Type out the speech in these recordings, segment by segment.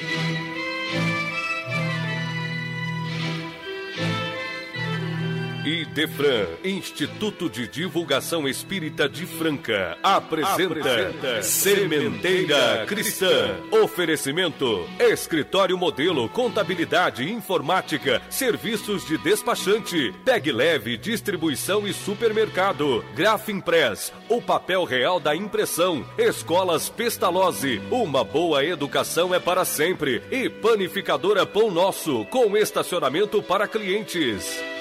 Thank you. Idefran, Instituto de Divulgação Espírita de Franca, apresenta, apresenta Sementeira Cristã. Oferecimento: Escritório Modelo, Contabilidade, Informática, Serviços de Despachante, Peg Leve, Distribuição e Supermercado, Grafimpress, o papel real da impressão, Escolas Pestalozzi, uma boa educação é para sempre e Panificadora Pão Nosso, com estacionamento para clientes.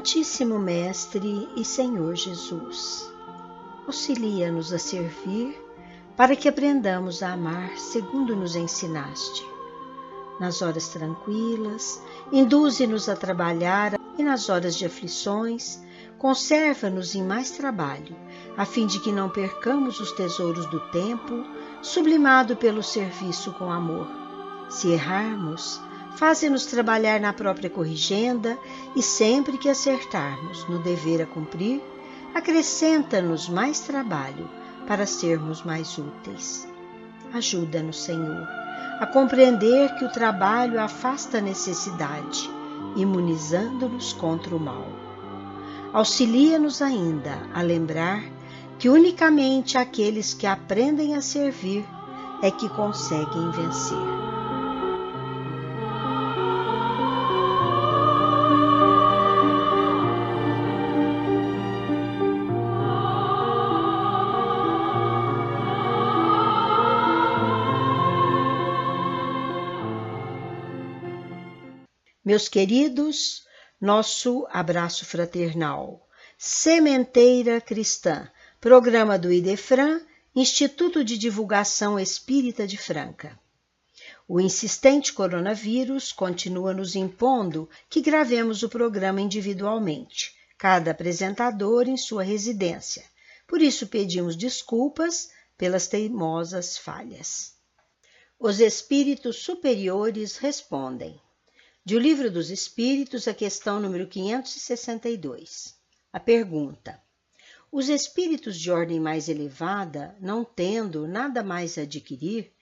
Amantíssimo Mestre e Senhor Jesus, auxilia-nos a servir para que aprendamos a amar segundo nos ensinaste. Nas horas tranquilas, induze-nos a trabalhar e nas horas de aflições, conserva-nos em mais trabalho, a fim de que não percamos os tesouros do tempo, sublimado pelo serviço com amor. Se errarmos, Faze-nos trabalhar na própria corrigenda e sempre que acertarmos no dever a cumprir, acrescenta-nos mais trabalho para sermos mais úteis. Ajuda-nos, Senhor, a compreender que o trabalho afasta a necessidade, imunizando-nos contra o mal. Auxilia-nos ainda a lembrar que unicamente aqueles que aprendem a servir é que conseguem vencer. Meus queridos, nosso abraço fraternal. Sementeira Cristã, programa do IDEFRAN, Instituto de Divulgação Espírita de Franca. O insistente coronavírus continua nos impondo que gravemos o programa individualmente, cada apresentador em sua residência. Por isso pedimos desculpas pelas teimosas falhas. Os espíritos superiores respondem. De O Livro dos Espíritos, a questão número 562. A pergunta: Os espíritos de ordem mais elevada, não tendo nada mais a adquirir,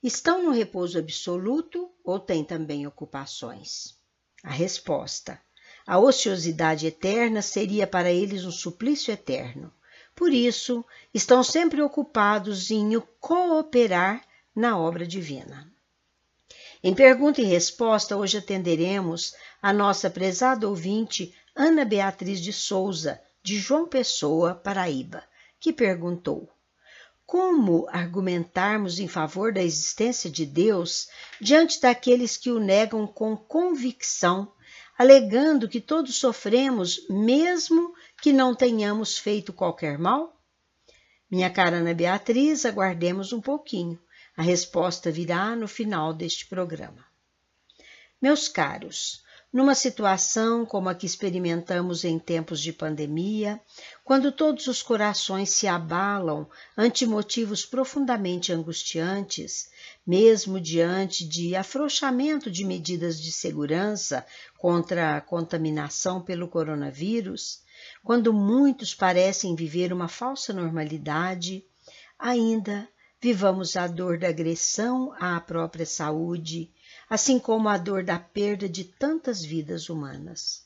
estão no repouso absoluto ou têm também ocupações? A resposta: A ociosidade eterna seria para eles um suplício eterno. Por isso, estão sempre ocupados em cooperar na obra divina. Em pergunta e resposta, hoje atenderemos a nossa prezada ouvinte Ana Beatriz de Souza, de João Pessoa, Paraíba, que perguntou: Como argumentarmos em favor da existência de Deus diante daqueles que o negam com convicção, alegando que todos sofremos, mesmo que não tenhamos feito qualquer mal? Minha cara Ana Beatriz, aguardemos um pouquinho. A resposta virá no final deste programa. Meus caros, numa situação como a que experimentamos em tempos de pandemia, quando todos os corações se abalam ante motivos profundamente angustiantes, mesmo diante de afrouxamento de medidas de segurança contra a contaminação pelo coronavírus, quando muitos parecem viver uma falsa normalidade, ainda Vivamos a dor da agressão à própria saúde, assim como a dor da perda de tantas vidas humanas.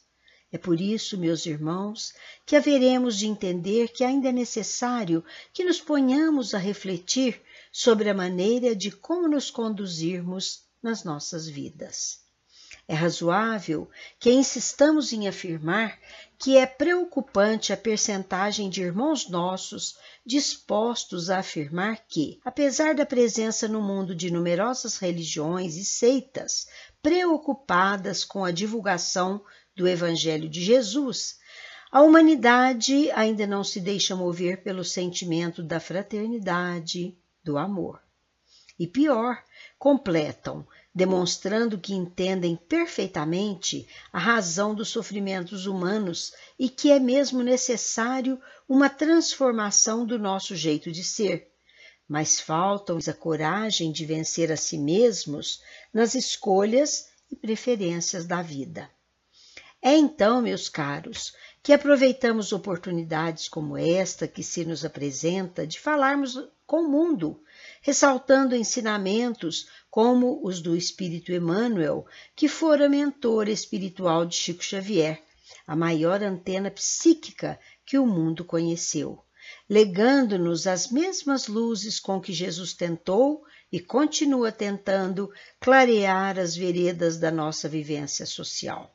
É por isso, meus irmãos, que haveremos de entender que ainda é necessário que nos ponhamos a refletir sobre a maneira de como nos conduzirmos nas nossas vidas. É razoável que insistamos em afirmar que é preocupante a percentagem de irmãos nossos dispostos a afirmar que, apesar da presença no mundo de numerosas religiões e seitas preocupadas com a divulgação do Evangelho de Jesus, a humanidade ainda não se deixa mover pelo sentimento da fraternidade, do amor. E pior, completam demonstrando que entendem perfeitamente a razão dos sofrimentos humanos e que é mesmo necessário uma transformação do nosso jeito de ser, mas falta-lhes a coragem de vencer a si mesmos nas escolhas e preferências da vida. É então, meus caros, que aproveitamos oportunidades como esta que se nos apresenta de falarmos com o mundo, ressaltando ensinamentos como os do Espírito Emmanuel, que fora mentor espiritual de Chico Xavier, a maior antena psíquica que o mundo conheceu legando-nos as mesmas luzes com que Jesus tentou e continua tentando clarear as veredas da nossa vivência social.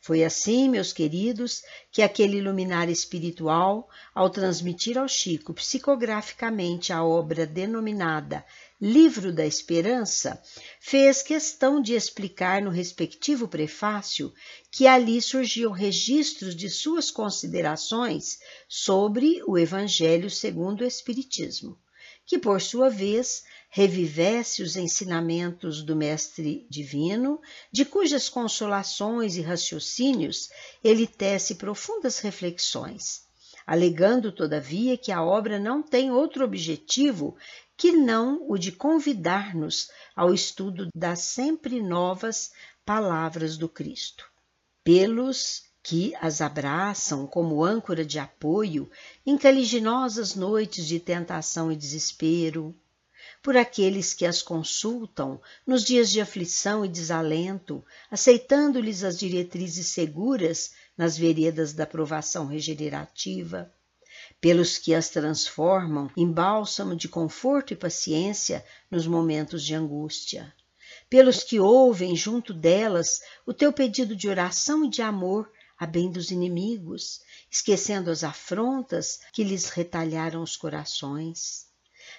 Foi assim, meus queridos, que aquele luminar espiritual, ao transmitir ao Chico psicograficamente a obra denominada Livro da Esperança, fez questão de explicar no respectivo prefácio que ali surgiam registros de suas considerações sobre o Evangelho segundo o Espiritismo, que, por sua vez, revivesse os ensinamentos do Mestre Divino, de cujas consolações e raciocínios ele tece profundas reflexões alegando, todavia, que a obra não tem outro objetivo que não o de convidar-nos ao estudo das sempre novas palavras do Cristo. Pelos que as abraçam como âncora de apoio em caliginosas noites de tentação e desespero, por aqueles que as consultam nos dias de aflição e desalento, aceitando-lhes as diretrizes seguras nas veredas da provação regenerativa, pelos que as transformam em bálsamo de conforto e paciência nos momentos de angústia, pelos que ouvem junto delas o teu pedido de oração e de amor a bem dos inimigos, esquecendo as afrontas que lhes retalharam os corações,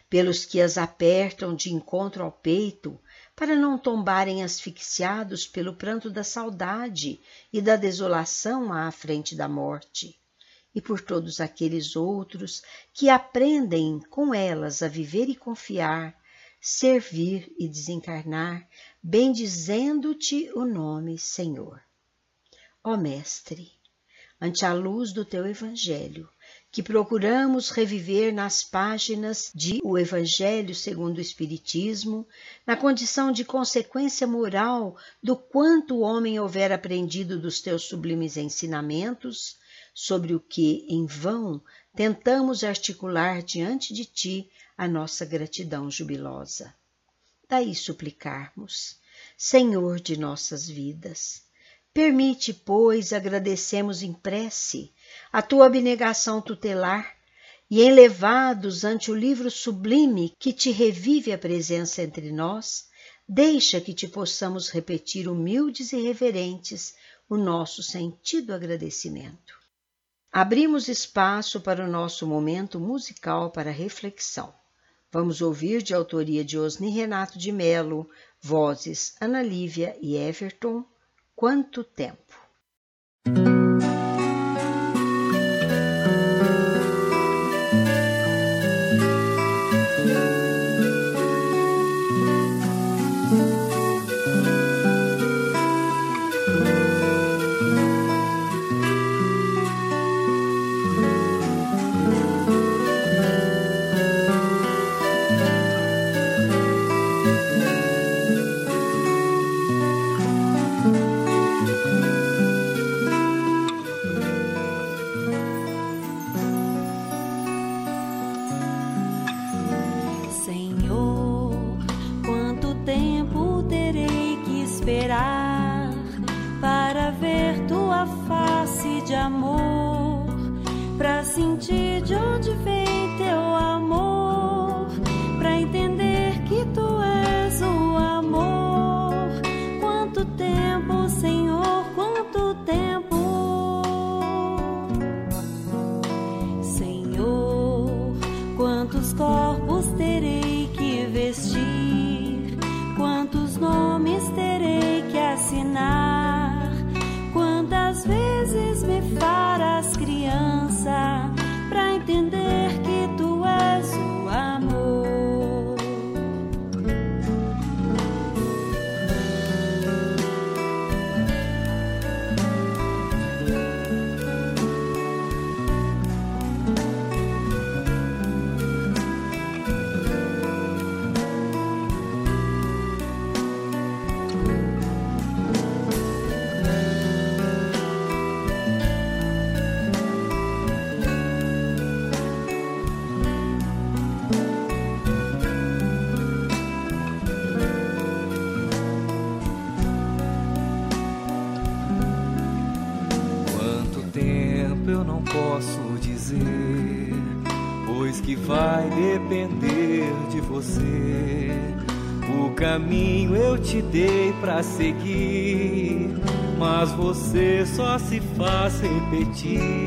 pelos que as apertam de encontro ao peito, para não tombarem asfixiados pelo pranto da saudade e da desolação à frente da morte e por todos aqueles outros que aprendem com elas a viver e confiar, servir e desencarnar, bendizendo-te o nome Senhor. Ó Mestre, ante a luz do teu Evangelho, que procuramos reviver nas páginas de O Evangelho segundo o Espiritismo, na condição de consequência moral do quanto o homem houver aprendido dos teus sublimes ensinamentos, sobre o que, em vão, tentamos articular diante de ti a nossa gratidão jubilosa. Daí suplicarmos, Senhor de nossas vidas, permite, pois, agradecemos em prece a tua abnegação tutelar e elevados ante o livro sublime que te revive a presença entre nós, deixa que te possamos repetir humildes e reverentes o nosso sentido agradecimento. Abrimos espaço para o nosso momento musical para reflexão. Vamos ouvir de autoria de Osni Renato de Melo, vozes Ana Lívia e Everton, Quanto Tempo. Seguir, mas você só se faz repetir.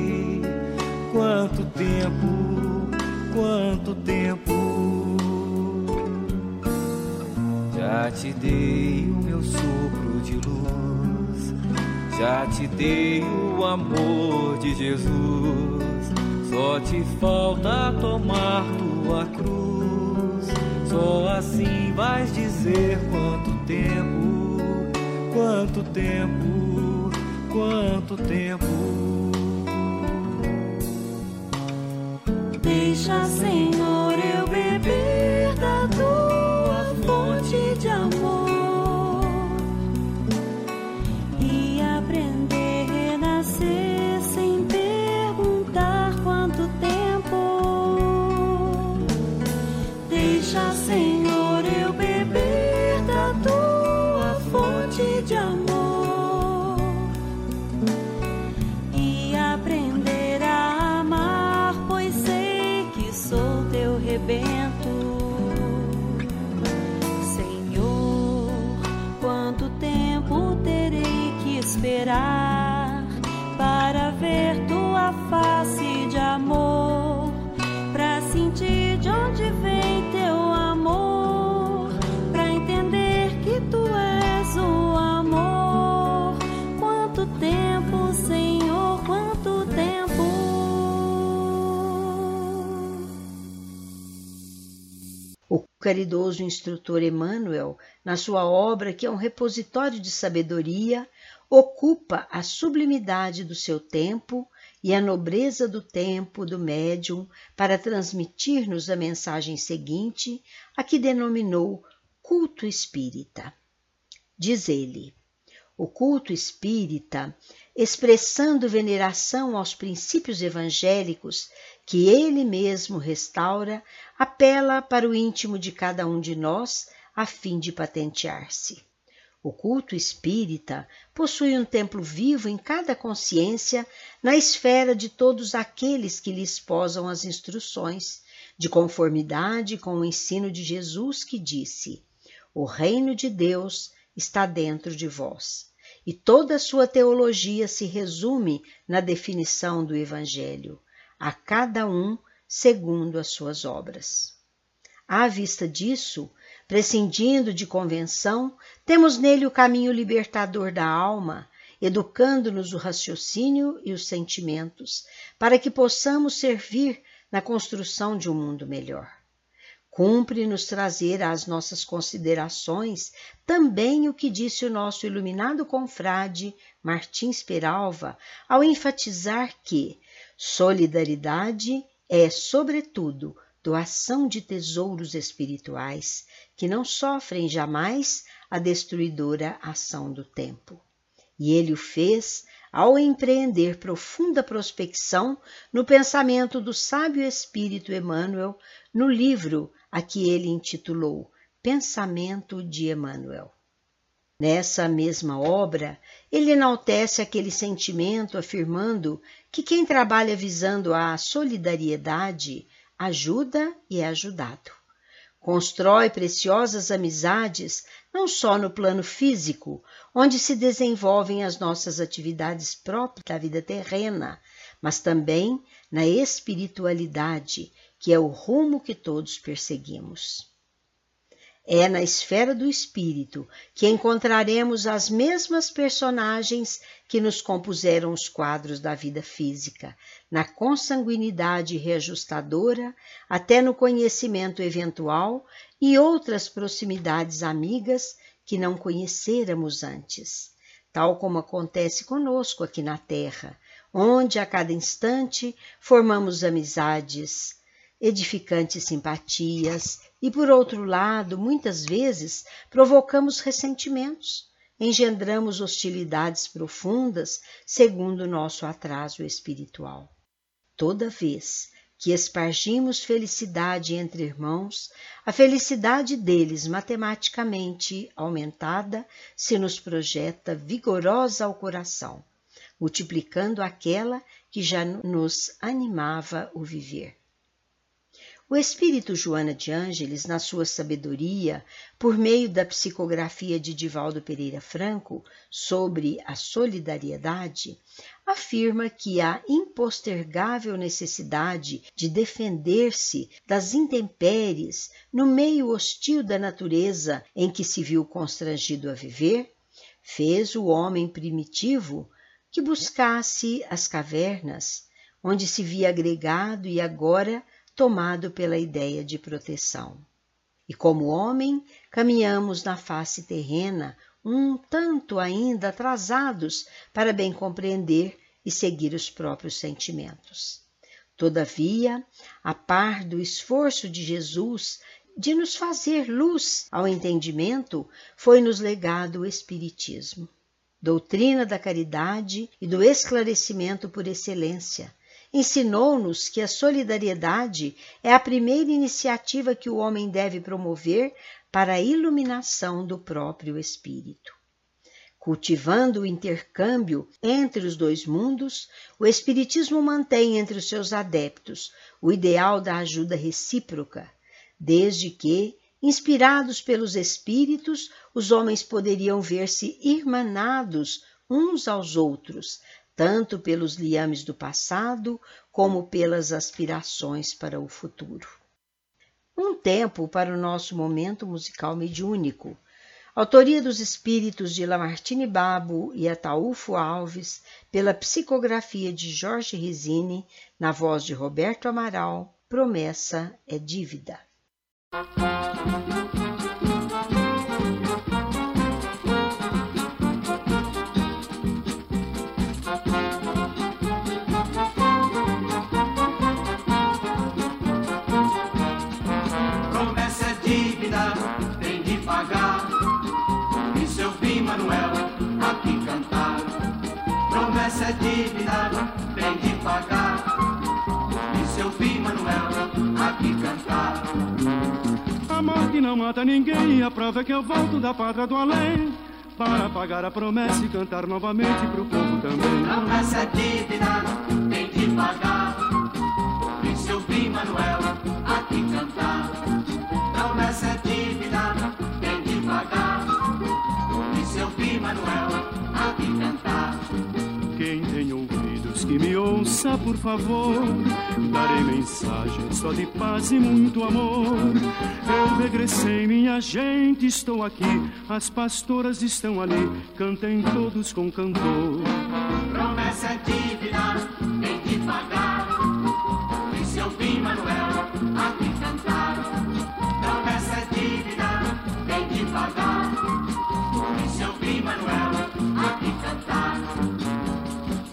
Caridoso instrutor Emmanuel, na sua obra, que é um repositório de sabedoria, ocupa a sublimidade do seu tempo e a nobreza do tempo do médium para transmitir-nos a mensagem seguinte, a que denominou culto espírita. Diz ele: o culto espírita, expressando veneração aos princípios evangélicos que ele mesmo restaura, apela para o íntimo de cada um de nós a fim de patentear-se. O culto espírita possui um templo vivo em cada consciência, na esfera de todos aqueles que lhe esposam as instruções, de conformidade com o ensino de Jesus que disse: O reino de Deus está dentro de vós. E toda a sua teologia se resume na definição do Evangelho, a cada um segundo as suas obras. À vista disso, prescindindo de convenção, temos nele o caminho libertador da alma, educando-nos o raciocínio e os sentimentos, para que possamos servir na construção de um mundo melhor. Cumpre-nos trazer às nossas considerações também o que disse o nosso iluminado confrade Martins Peralva ao enfatizar que solidariedade é, sobretudo, doação de tesouros espirituais que não sofrem jamais a destruidora ação do tempo. E ele o fez ao empreender profunda prospecção no pensamento do sábio espírito Emmanuel no livro a que ele intitulou Pensamento de Emmanuel. Nessa mesma obra, ele enaltece aquele sentimento afirmando que quem trabalha visando a solidariedade ajuda e é ajudado. Constrói preciosas amizades não só no plano físico, onde se desenvolvem as nossas atividades próprias da vida terrena, mas também na espiritualidade, que é o rumo que todos perseguimos. É na esfera do espírito que encontraremos as mesmas personagens que nos compuseram os quadros da vida física, na consanguinidade reajustadora, até no conhecimento eventual e outras proximidades amigas que não conhecêramos antes, tal como acontece conosco aqui na Terra, onde a cada instante formamos amizades, edificantes simpatias e, por outro lado, muitas vezes provocamos ressentimentos, engendramos hostilidades profundas segundo nosso atraso espiritual. Toda vez que espargimos felicidade entre irmãos, a felicidade deles matematicamente aumentada se nos projeta vigorosa ao coração, multiplicando aquela que já nos animava o viver. O espírito Joana de Ângeles, na sua sabedoria, por meio da psicografia de Divaldo Pereira Franco sobre a solidariedade, afirma que a impostergável necessidade de defender-se das intempéries no meio hostil da natureza em que se viu constrangido a viver, fez o homem primitivo que buscasse as cavernas, onde se via agregado e agora tomado pela ideia de proteção. E como homem, caminhamos na face terrena um tanto ainda atrasados para bem compreender e seguir os próprios sentimentos. Todavia, a par do esforço de Jesus de nos fazer luz ao entendimento, foi-nos legado o Espiritismo, doutrina da caridade e do esclarecimento por excelência, ensinou-nos que a solidariedade é a primeira iniciativa que o homem deve promover para a iluminação do próprio espírito. Cultivando o intercâmbio entre os dois mundos, o Espiritismo mantém entre os seus adeptos o ideal da ajuda recíproca, desde que, inspirados pelos Espíritos, os homens poderiam ver-se irmanados uns aos outros, tanto pelos liames do passado como pelas aspirações para o futuro. Um tempo para o nosso momento musical mediúnico. Autoria dos espíritos de Lamartine Babo e Ataúfo Alves, pela psicografia de Jorge Risini, na voz de Roberto Amaral, Promessa é Dívida. Essa dívida tem de pagar. E se eu vi Manuel aqui cantar. A morte não mata ninguém, a prova é que eu volto da pátria do além. Para pagar a promessa e cantar novamente pro povo também. Promessa é dívida, tem de pagar. E se eu vi Manuel aqui cantar. Promessa é dívida, tem de pagar. E se eu vi Manuel aqui cantar. Quem tem ouvidos que me ouça, por favor. Darei mensagem só de paz e muito amor. Eu regressei, minha gente, estou aqui. As pastoras estão ali, cantem todos com cantor. Promessa é dívida, tem de pagar. E se eu vi Manuel aqui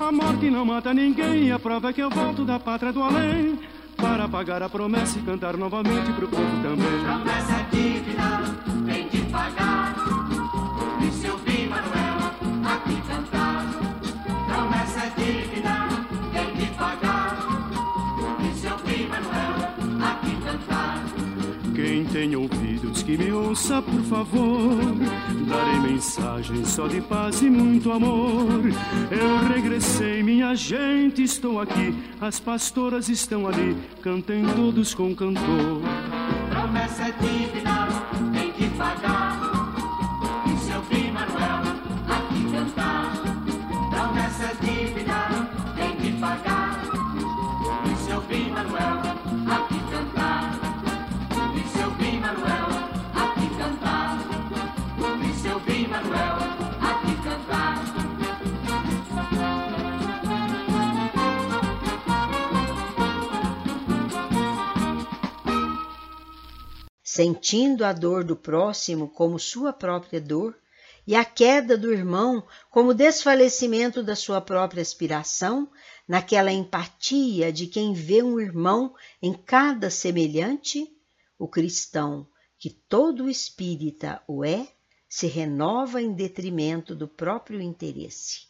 A morte não mata ninguém, a prova é que eu volto da pátria do além. Para pagar a promessa e cantar novamente pro povo também. Promessa é dívida, tem de pagar. E se eu vi Manuel aqui cantar? Promessa é dívida, tem de pagar. E se eu vi Manuel aqui cantar? Quem tem ouvidos que me ouça, por favor. Darei mensagem só de paz e muito amor. Eu regressei, minha gente, estou aqui. As pastoras estão ali, cantem todos com cantor. Promessa é sentindo a dor do próximo como sua própria dor, e a queda do irmão como desfalecimento da sua própria aspiração, naquela empatia de quem vê um irmão em cada semelhante, o cristão, que todo espírita o é, se renova em detrimento do próprio interesse.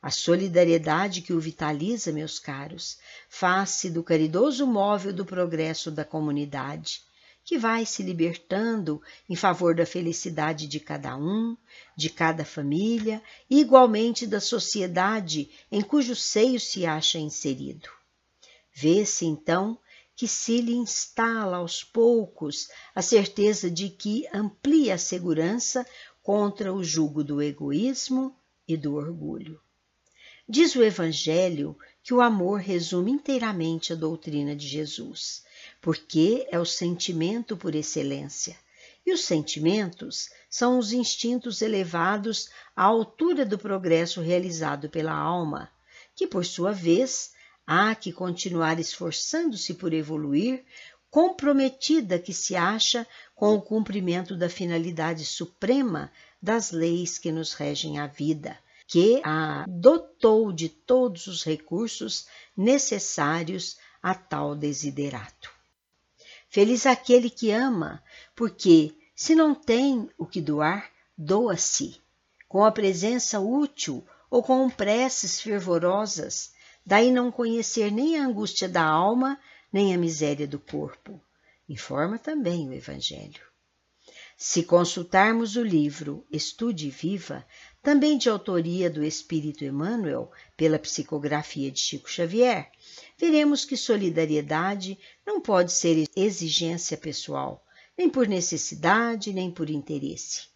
A solidariedade que o vitaliza, meus caros, faz-se do caridoso móvel do progresso da comunidade, que vai se libertando em favor da felicidade de cada um, de cada família e igualmente da sociedade em cujo seio se acha inserido. Vê-se então que se lhe instala aos poucos a certeza de que amplia a segurança contra o jugo do egoísmo e do orgulho. Diz o Evangelho que o amor resume inteiramente a doutrina de Jesus, porque é o sentimento por excelência. E os sentimentos são os instintos elevados à altura do progresso realizado pela alma, que, por sua vez, há que continuar esforçando-se por evoluir, comprometida que se acha com o cumprimento da finalidade suprema das leis que nos regem a vida, que a dotou de todos os recursos necessários a tal desiderato. Feliz aquele que ama, porque, se não tem o que doar, doa-se, com a presença útil ou com preces fervorosas, daí não conhecer nem a angústia da alma, nem a miséria do corpo. Informa também o Evangelho. Se consultarmos o livro Estude Viva, também de autoria do Espírito Emmanuel, pela psicografia de Chico Xavier, veremos que solidariedade não pode ser exigência pessoal, nem por necessidade, nem por interesse.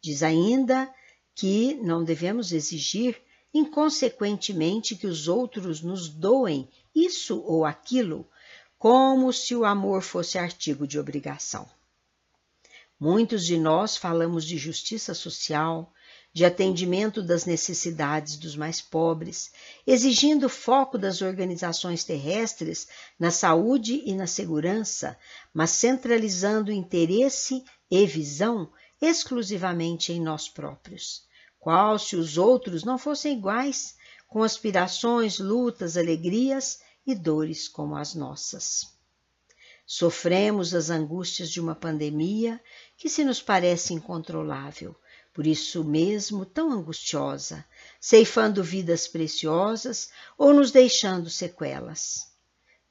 Diz ainda que não devemos exigir inconsequentemente que os outros nos doem isso ou aquilo, como se o amor fosse artigo de obrigação. Muitos de nós falamos de justiça social, de atendimento das necessidades dos mais pobres, exigindo foco das organizações terrestres na saúde e na segurança, mas centralizando interesse e visão exclusivamente em nós próprios qual se os outros não fossem iguais, com aspirações, lutas, alegrias e dores como as nossas. Sofremos as angústias de uma pandemia que se nos parece incontrolável, por isso mesmo tão angustiosa, ceifando vidas preciosas ou nos deixando sequelas.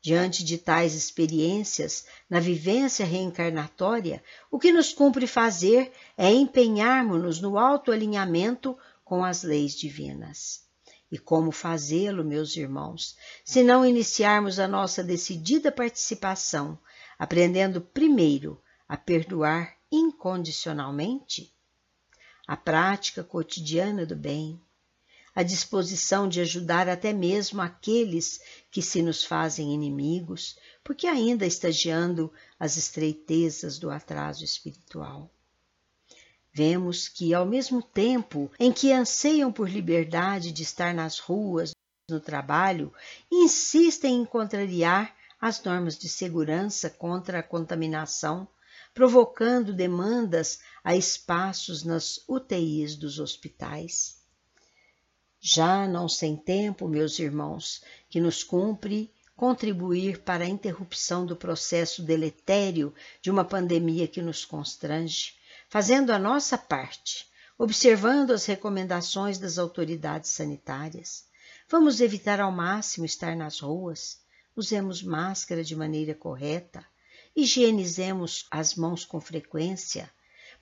Diante de tais experiências, na vivência reencarnatória, o que nos cumpre fazer é empenharmos-nos no autoalinhamento com as leis divinas. E como fazê-lo, meus irmãos, se não iniciarmos a nossa decidida participação, aprendendo primeiro a perdoar incondicionalmente? A prática cotidiana do bem, a disposição de ajudar até mesmo aqueles que se nos fazem inimigos, porque ainda estagiando as estreitezas do atraso espiritual. Vemos que, ao mesmo tempo em que anseiam por liberdade de estar nas ruas, no trabalho, insistem em contrariar as normas de segurança contra a contaminação, provocando demandas a espaços nas UTIs dos hospitais. Já não sem tempo, meus irmãos, que nos cumpre contribuir para a interrupção do processo deletério de uma pandemia que nos constrange, fazendo a nossa parte, observando as recomendações das autoridades sanitárias. Vamos evitar ao máximo estar nas ruas, usemos máscara de maneira correta, higienizemos as mãos com frequência,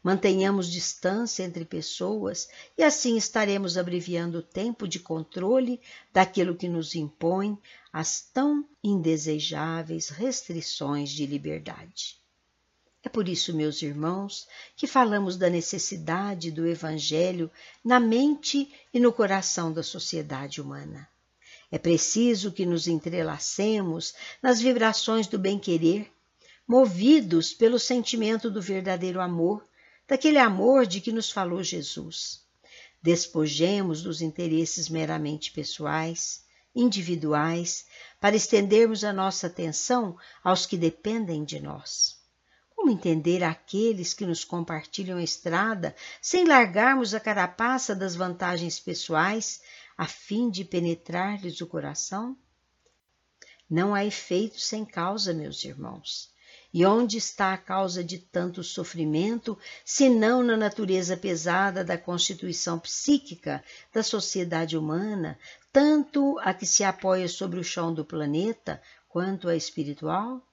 Mantenhamos distância entre pessoas e assim estaremos abreviando o tempo de controle daquilo que nos impõe as tão indesejáveis restrições de liberdade. É por isso, meus irmãos, que falamos da necessidade do Evangelho na mente e no coração da sociedade humana. É preciso que nos entrelacemos nas vibrações do bem-querer, movidos pelo sentimento do verdadeiro amor daquele amor de que nos falou Jesus. Despojemos dos interesses meramente pessoais, individuais, para estendermos a nossa atenção aos que dependem de nós. Como entender aqueles que nos compartilham a estrada sem largarmos a carapaça das vantagens pessoais a fim de penetrar-lhes o coração? Não há efeito sem causa, meus irmãos. E onde está a causa de tanto sofrimento, se não na natureza pesada da constituição psíquica da sociedade humana, tanto a que se apoia sobre o chão do planeta, quanto a espiritual?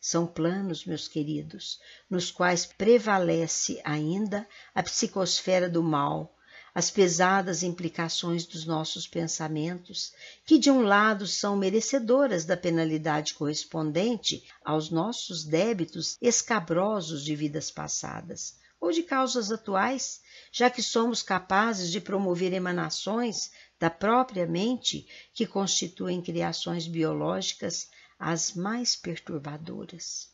São planos, meus queridos, nos quais prevalece ainda a psicosfera do mal, as pesadas implicações dos nossos pensamentos, que de um lado são merecedoras da penalidade correspondente aos nossos débitos escabrosos de vidas passadas, ou de causas atuais, já que somos capazes de promover emanações da própria mente que constituem criações biológicas as mais perturbadoras.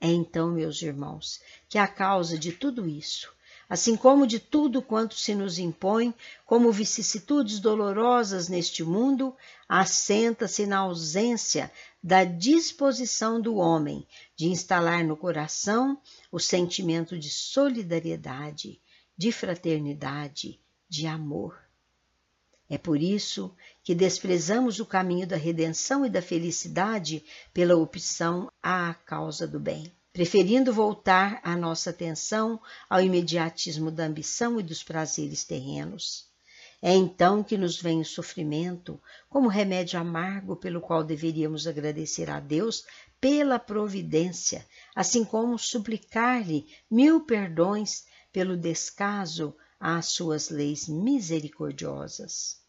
É então, meus irmãos, que a causa de tudo isso, assim como de tudo quanto se nos impõe como vicissitudes dolorosas neste mundo, assenta-se na ausência da disposição do homem de instalar no coração o sentimento de solidariedade, de fraternidade, de amor. É por isso que desprezamos o caminho da redenção e da felicidade pela opção à causa do bem, preferindo voltar a nossa atenção ao imediatismo da ambição e dos prazeres terrenos. É então que nos vem o sofrimento como remédio amargo pelo qual deveríamos agradecer a Deus pela providência, assim como suplicar-lhe mil perdões pelo descaso às suas leis misericordiosas.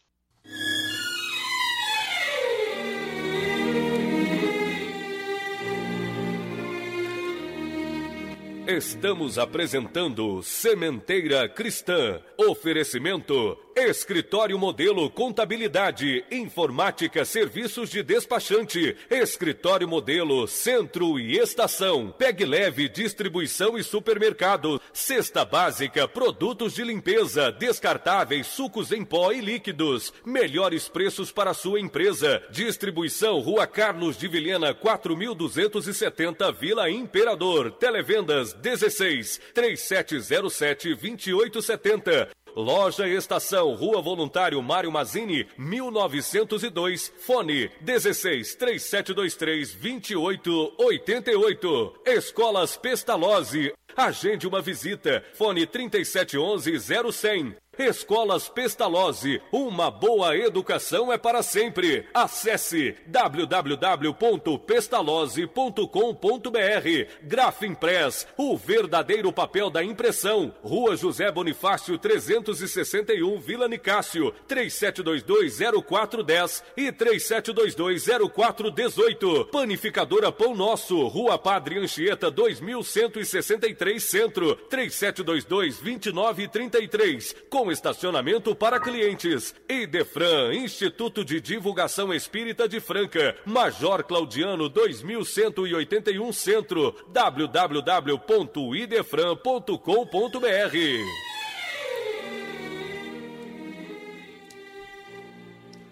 Estamos apresentando Sementeira Cristã. Oferecimento Escritório Modelo Contabilidade, Informática, Serviços de Despachante, Escritório Modelo Centro e Estação, Peg Leve Distribuição e Supermercado, Cesta Básica, Produtos de Limpeza, Descartáveis, Sucos em Pó e Líquidos, melhores preços para sua empresa, Distribuição Rua Carlos de Vilhena 4270 Vila Imperador, Televendas 16 3707 2870 Loja Estação, Rua Voluntário Mário Mazini, 1902, fone 16 3723 2888. Escolas Pestalozzi, agende uma visita, fone 3711 0100. Escolas Pestalozzi, uma boa educação é para sempre. Acesse www.pestalozzi.com.br. Grafimpress, o verdadeiro papel da impressão. Rua José Bonifácio 361, Vila Nicásio, 37220410 e 37220418. Panificadora Pão Nosso, Rua Padre Anchieta 2163 Centro, 3722 2933 com estacionamento para clientes. Idefran, Instituto de Divulgação Espírita de Franca, Major Claudiano 2181 Centro, www.idefran.com.br.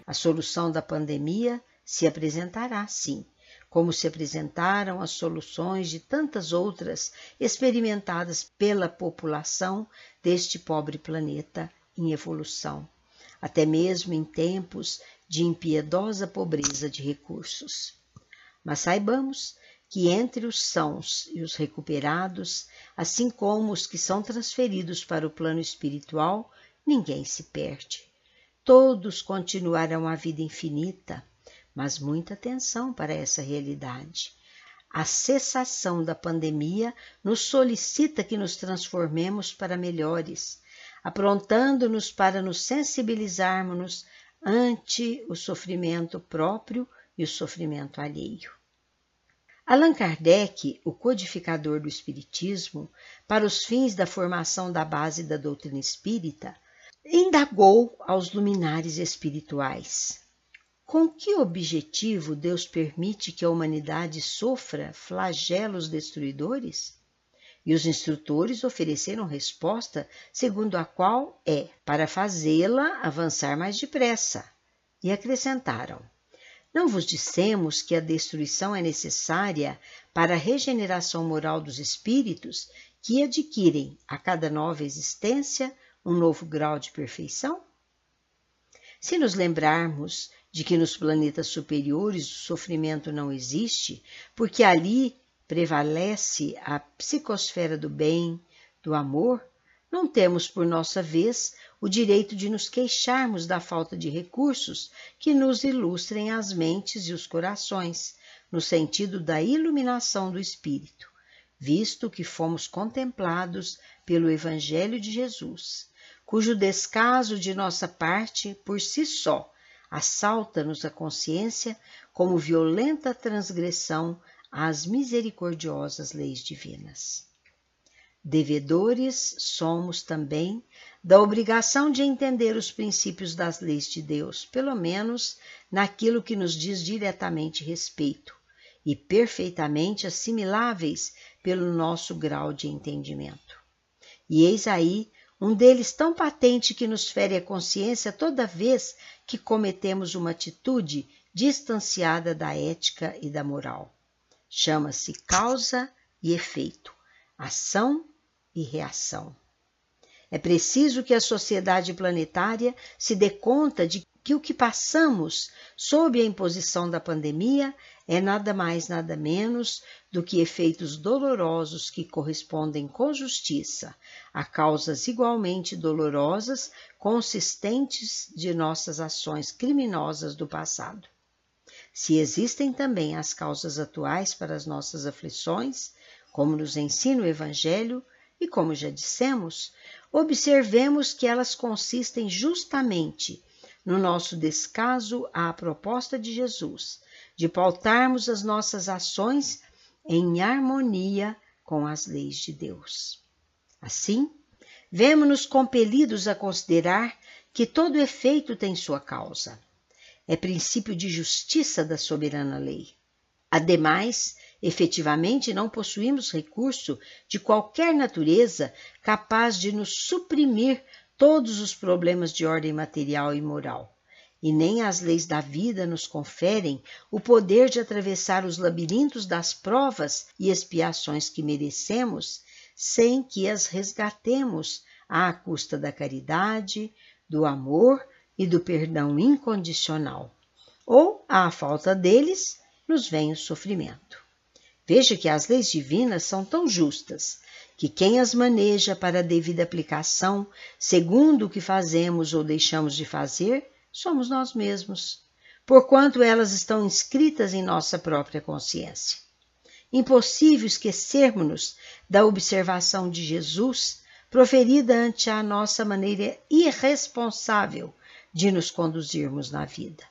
A solução da pandemia se apresentará, sim, como se apresentaram as soluções de tantas outras experimentadas pela população deste pobre planeta em evolução, até mesmo em tempos de impiedosa pobreza de recursos. Mas saibamos que entre os sãos e os recuperados, assim como os que são transferidos para o plano espiritual, ninguém se perde. Todos continuarão a vida infinita, mas muita atenção para essa realidade. A cessação da pandemia nos solicita que nos transformemos para melhores, aprontando-nos para nos sensibilizarmos ante o sofrimento próprio e o sofrimento alheio. Allan Kardec, o codificador do Espiritismo, para os fins da formação da base da doutrina espírita, indagou aos luminares espirituais com que objetivo Deus permite que a humanidade sofra flagelos destruidores? E os instrutores ofereceram resposta segundo a qual é para fazê-la avançar mais depressa. E acrescentaram: Não vos dissemos que a destruição é necessária para a regeneração moral dos espíritos que adquirem a cada nova existência um novo grau de perfeição? Se nos lembrarmos de que nos planetas superiores o sofrimento não existe, porque ali prevalece a psicosfera do bem, do amor, não temos, por nossa vez, o direito de nos queixarmos da falta de recursos que nos ilustrem as mentes e os corações, no sentido da iluminação do espírito, visto que fomos contemplados pelo Evangelho de Jesus cujo descaso de nossa parte, por si só, assalta-nos a consciência como violenta transgressão às misericordiosas leis divinas. Devedores somos também da obrigação de entender os princípios das leis de Deus, pelo menos naquilo que nos diz diretamente respeito, e perfeitamente assimiláveis pelo nosso grau de entendimento. E eis aí um deles tão patente que nos fere a consciência toda vez que cometemos uma atitude distanciada da ética e da moral. Chama-se causa e efeito, ação e reação. É preciso que a sociedade planetária se dê conta de que o que passamos sob a imposição da pandemia é nada mais, nada menos do que efeitos dolorosos que correspondem com justiça a causas igualmente dolorosas consistentes de nossas ações criminosas do passado. Se existem também as causas atuais para as nossas aflições, como nos ensina o Evangelho, e como já dissemos, observemos que elas consistem justamente no nosso descaso à proposta de Jesus, de pautarmos as nossas ações em harmonia com as leis de Deus. Assim, vemos-nos compelidos a considerar que todo efeito tem sua causa. É princípio de justiça da soberana lei. Ademais, efetivamente não possuímos recurso de qualquer natureza capaz de nos suprimir todos os problemas de ordem material e moral. E nem as leis da vida nos conferem o poder de atravessar os labirintos das provas e expiações que merecemos, sem que as resgatemos à custa da caridade, do amor e do perdão incondicional. Ou, à falta deles, nos vem o sofrimento. Veja que as leis divinas são tão justas que quem as maneja para a devida aplicação, segundo o que fazemos ou deixamos de fazer, somos nós mesmos, porquanto elas estão inscritas em nossa própria consciência. Impossível esquecermos-nos da observação de Jesus, proferida ante a nossa maneira irresponsável de nos conduzirmos na vida.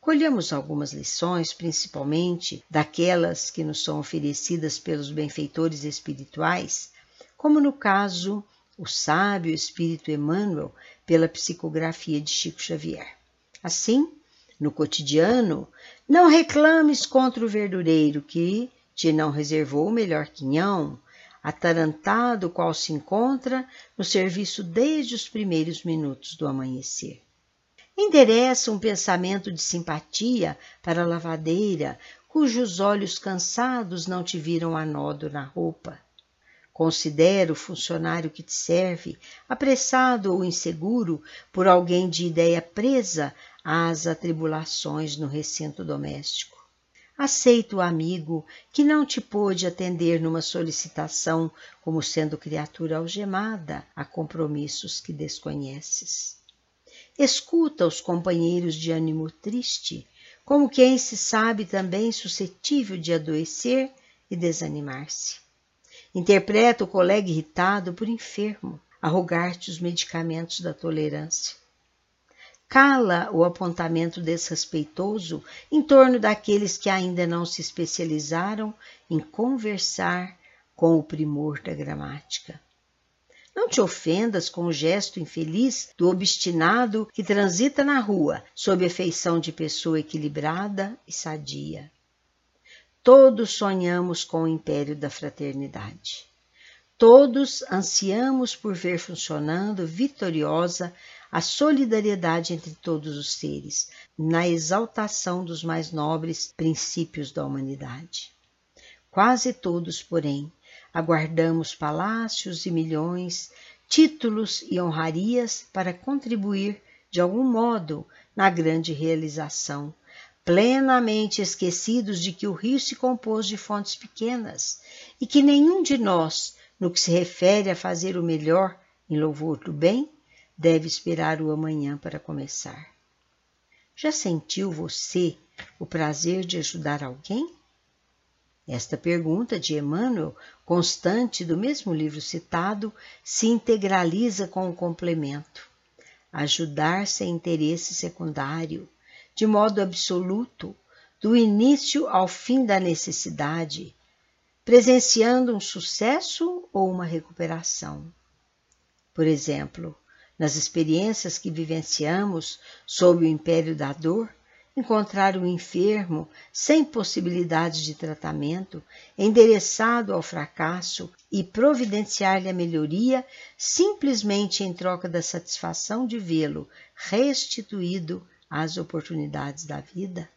Colhemos algumas lições, principalmente daquelas que nos são oferecidas pelos benfeitores espirituais, como no caso o sábio Espírito Emmanuel pela psicografia de Chico Xavier. Assim, no cotidiano, não reclames contra o verdureiro que te não reservou o melhor quinhão, atarantado qual se encontra no serviço desde os primeiros minutos do amanhecer. Endereça um pensamento de simpatia para a lavadeira, cujos olhos cansados não te viram a nodo na roupa. Considera o funcionário que te serve, apressado ou inseguro por alguém de ideia presa às atribulações no recinto doméstico. Aceita o amigo que não te pôde atender numa solicitação como sendo criatura algemada a compromissos que desconheces. Escuta os companheiros de ânimo triste, como quem se sabe também suscetível de adoecer e desanimar-se. Interpreta o colega irritado por enfermo, a rogar-te os medicamentos da tolerância. Cala o apontamento desrespeitoso em torno daqueles que ainda não se especializaram em conversar com o primor da gramática. Não te ofendas com o gesto infeliz do obstinado que transita na rua sob a feição de pessoa equilibrada e sadia. Todos sonhamos com o império da fraternidade. Todos ansiamos por ver funcionando vitoriosa a solidariedade entre todos os seres, na exaltação dos mais nobres princípios da humanidade. Quase todos, porém, aguardamos palácios e milhões, títulos e honrarias para contribuir de algum modo na grande realização, plenamente esquecidos de que o rio se compôs de fontes pequenas e que nenhum de nós, no que se refere a fazer o melhor em louvor do bem, deve esperar o amanhã para começar. Já sentiu você o prazer de ajudar alguém? Esta pergunta de Emmanuel, constante do mesmo livro citado, se integraliza com o complemento. Ajudar sem interesse secundário, de modo absoluto, do início ao fim da necessidade, presenciando um sucesso ou uma recuperação. Por exemplo, nas experiências que vivenciamos sob o império da dor, encontrar o enfermo sem possibilidade de tratamento, endereçado ao fracasso e providenciar-lhe a melhoria simplesmente em troca da satisfação de vê-lo restituído às oportunidades da vida?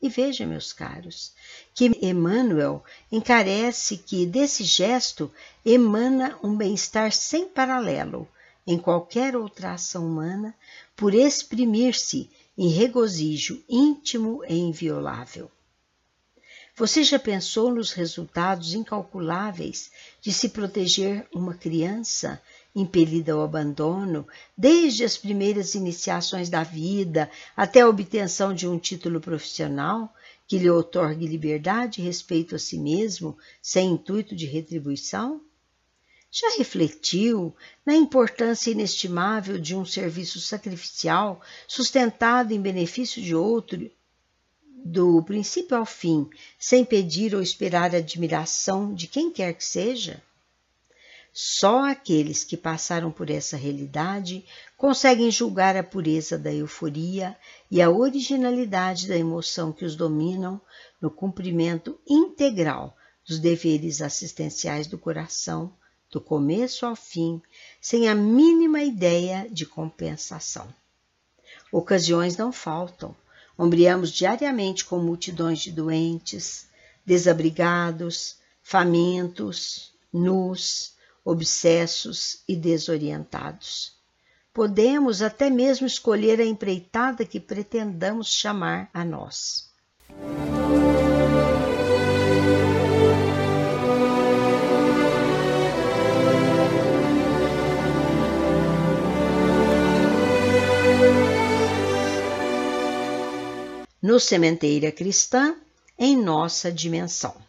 E veja, meus caros, que Emmanuel encarece que desse gesto emana um bem-estar sem paralelo em qualquer outra ação humana por exprimir-se em regozijo íntimo e inviolável. Você já pensou nos resultados incalculáveis de se proteger uma criança impelida ao abandono, desde as primeiras iniciações da vida até a obtenção de um título profissional que lhe otorgue liberdade e respeito a si mesmo, sem intuito de retribuição? Já refletiu na importância inestimável de um serviço sacrificial sustentado em benefício de outro, do princípio ao fim, sem pedir ou esperar admiração de quem quer que seja? Só aqueles que passaram por essa realidade conseguem julgar a pureza da euforia e a originalidade da emoção que os dominam no cumprimento integral dos deveres assistenciais do coração, do começo ao fim, sem a mínima ideia de compensação. Ocasiões não faltam. Ombreamos diariamente com multidões de doentes, desabrigados, famintos, nus, obsessos e desorientados. Podemos até mesmo escolher a empreitada que pretendamos chamar a nós. No Sementeira Cristã, em nossa dimensão.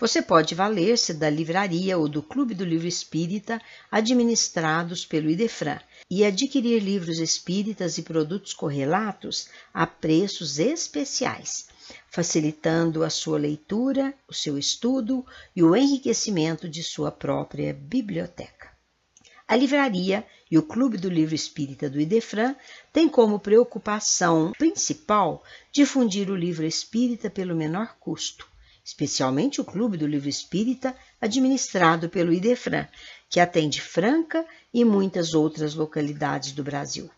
Você pode valer-se da livraria ou do Clube do Livro Espírita administrados pelo Idefran e adquirir livros espíritas e produtos correlatos a preços especiais, facilitando a sua leitura, o seu estudo e o enriquecimento de sua própria biblioteca. A livraria e o Clube do Livro Espírita do Idefran têm como preocupação principal difundir o livro espírita pelo menor custo especialmente o Clube do Livro Espírita, administrado pelo Idefran, que atende Franca e muitas outras localidades do Brasil.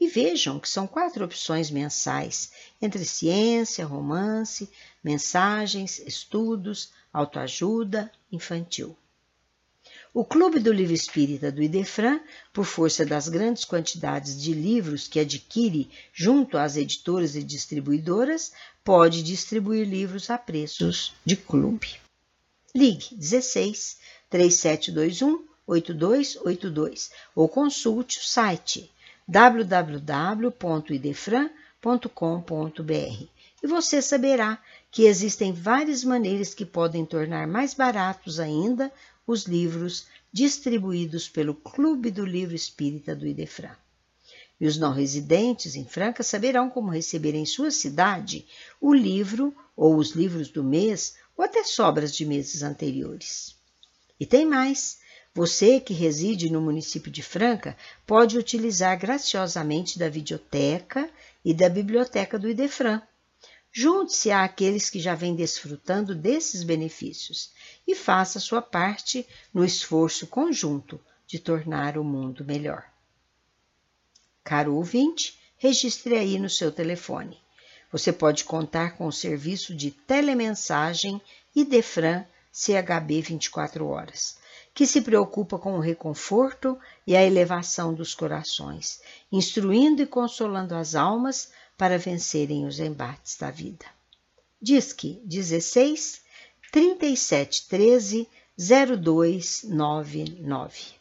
E vejam que são quatro opções mensais, entre ciência, romance, mensagens, estudos, autoajuda, infantil. O Clube do Livro Espírita do Idefran, por força das grandes quantidades de livros que adquire junto às editoras e distribuidoras, pode distribuir livros a preços de clube. Ligue 16 3721 8282 ou consulte o site www.idefran.com.br e você saberá que existem várias maneiras que podem tornar mais baratos ainda os livros distribuídos pelo Clube do Livro Espírita do Idefran. E os não residentes em Franca saberão como receber em sua cidade o livro ou os livros do mês ou até sobras de meses anteriores. E tem mais. Você que reside no município de Franca pode utilizar graciosamente da videoteca e da biblioteca do Idefran. Junte-se àqueles que já vêm desfrutando desses benefícios e faça sua parte no esforço conjunto de tornar o mundo melhor. Caro ouvinte, registre aí no seu telefone. Você pode contar com o serviço de telemensagem Idefran CHB 24 horas, que se preocupa com o reconforto e a elevação dos corações, instruindo e consolando as almas para vencerem os embates da vida. Disque 16 37 13 02 99.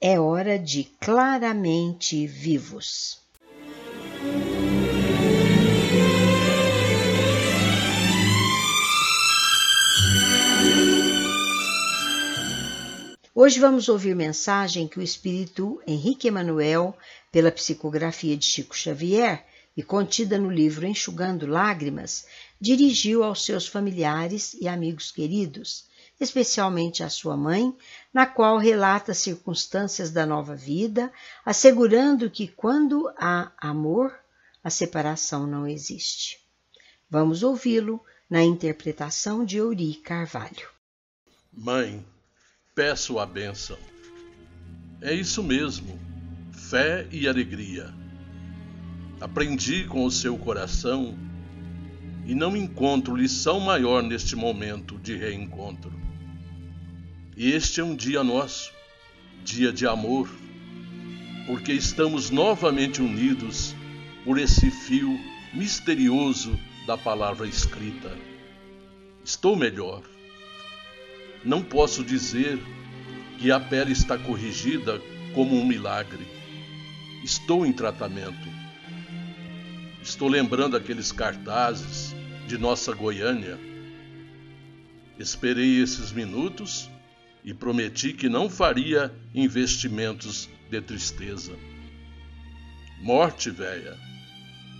É hora de claramente vivos. Hoje vamos ouvir mensagem que o espírito Henrique Emanuel, pela psicografia de Chico Xavier e contida no livro Enxugando Lágrimas, dirigiu aos seus familiares e amigos queridos, especialmente à sua mãe, na qual relata circunstâncias da nova vida, assegurando que quando há amor, a separação não existe. Vamos ouvi-lo na interpretação de Euri Carvalho. Mãe, peço a bênção. É isso mesmo, fé e alegria. Aprendi com o seu coração e não encontro lição maior neste momento de reencontro. Este é um dia nosso, dia de amor, porque estamos novamente unidos por esse fio misterioso da palavra escrita. Estou melhor não posso dizer que a pele está corrigida como um milagre. Estou em tratamento. Estou lembrando aqueles cartazes de nossa Goiânia. Esperei esses minutos e prometi que não faria investimentos de tristeza. Morte, véia,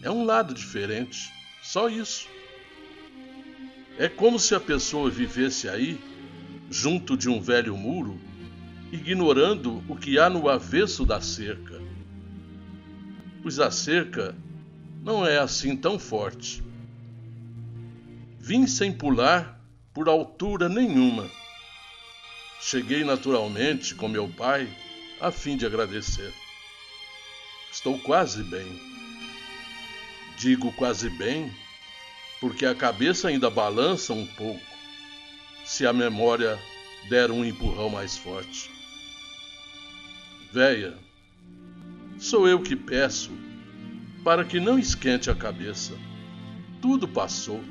é um lado diferente, só isso. É como se a pessoa vivesse aí junto de um velho muro, ignorando o que há no avesso da cerca. Pois a cerca não é assim tão forte. Vim sem pular por altura nenhuma. Cheguei naturalmente com meu pai a fim de agradecer. Estou quase bem. Digo quase bem porque a cabeça ainda balança um pouco se a memória der um empurrão mais forte. Véia, sou eu que peço para que não esquente a cabeça. Tudo passou.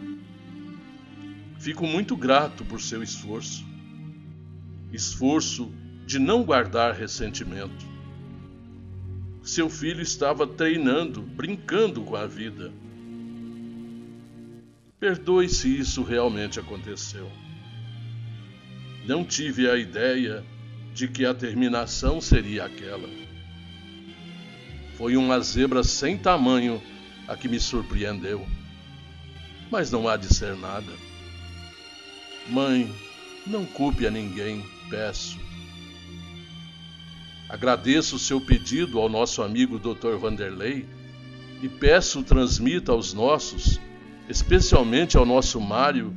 Fico muito grato por seu esforço. Esforço de não guardar ressentimento. Seu filho estava treinando, brincando com a vida. Perdoe se isso realmente aconteceu. Não tive a ideia de que a terminação seria aquela. Foi uma zebra sem tamanho a que me surpreendeu. Mas não há de ser nada. Mãe, não culpe a ninguém, peço. Agradeço o seu pedido ao nosso amigo Dr. Vanderlei e peço transmita aos nossos, especialmente ao nosso Mário,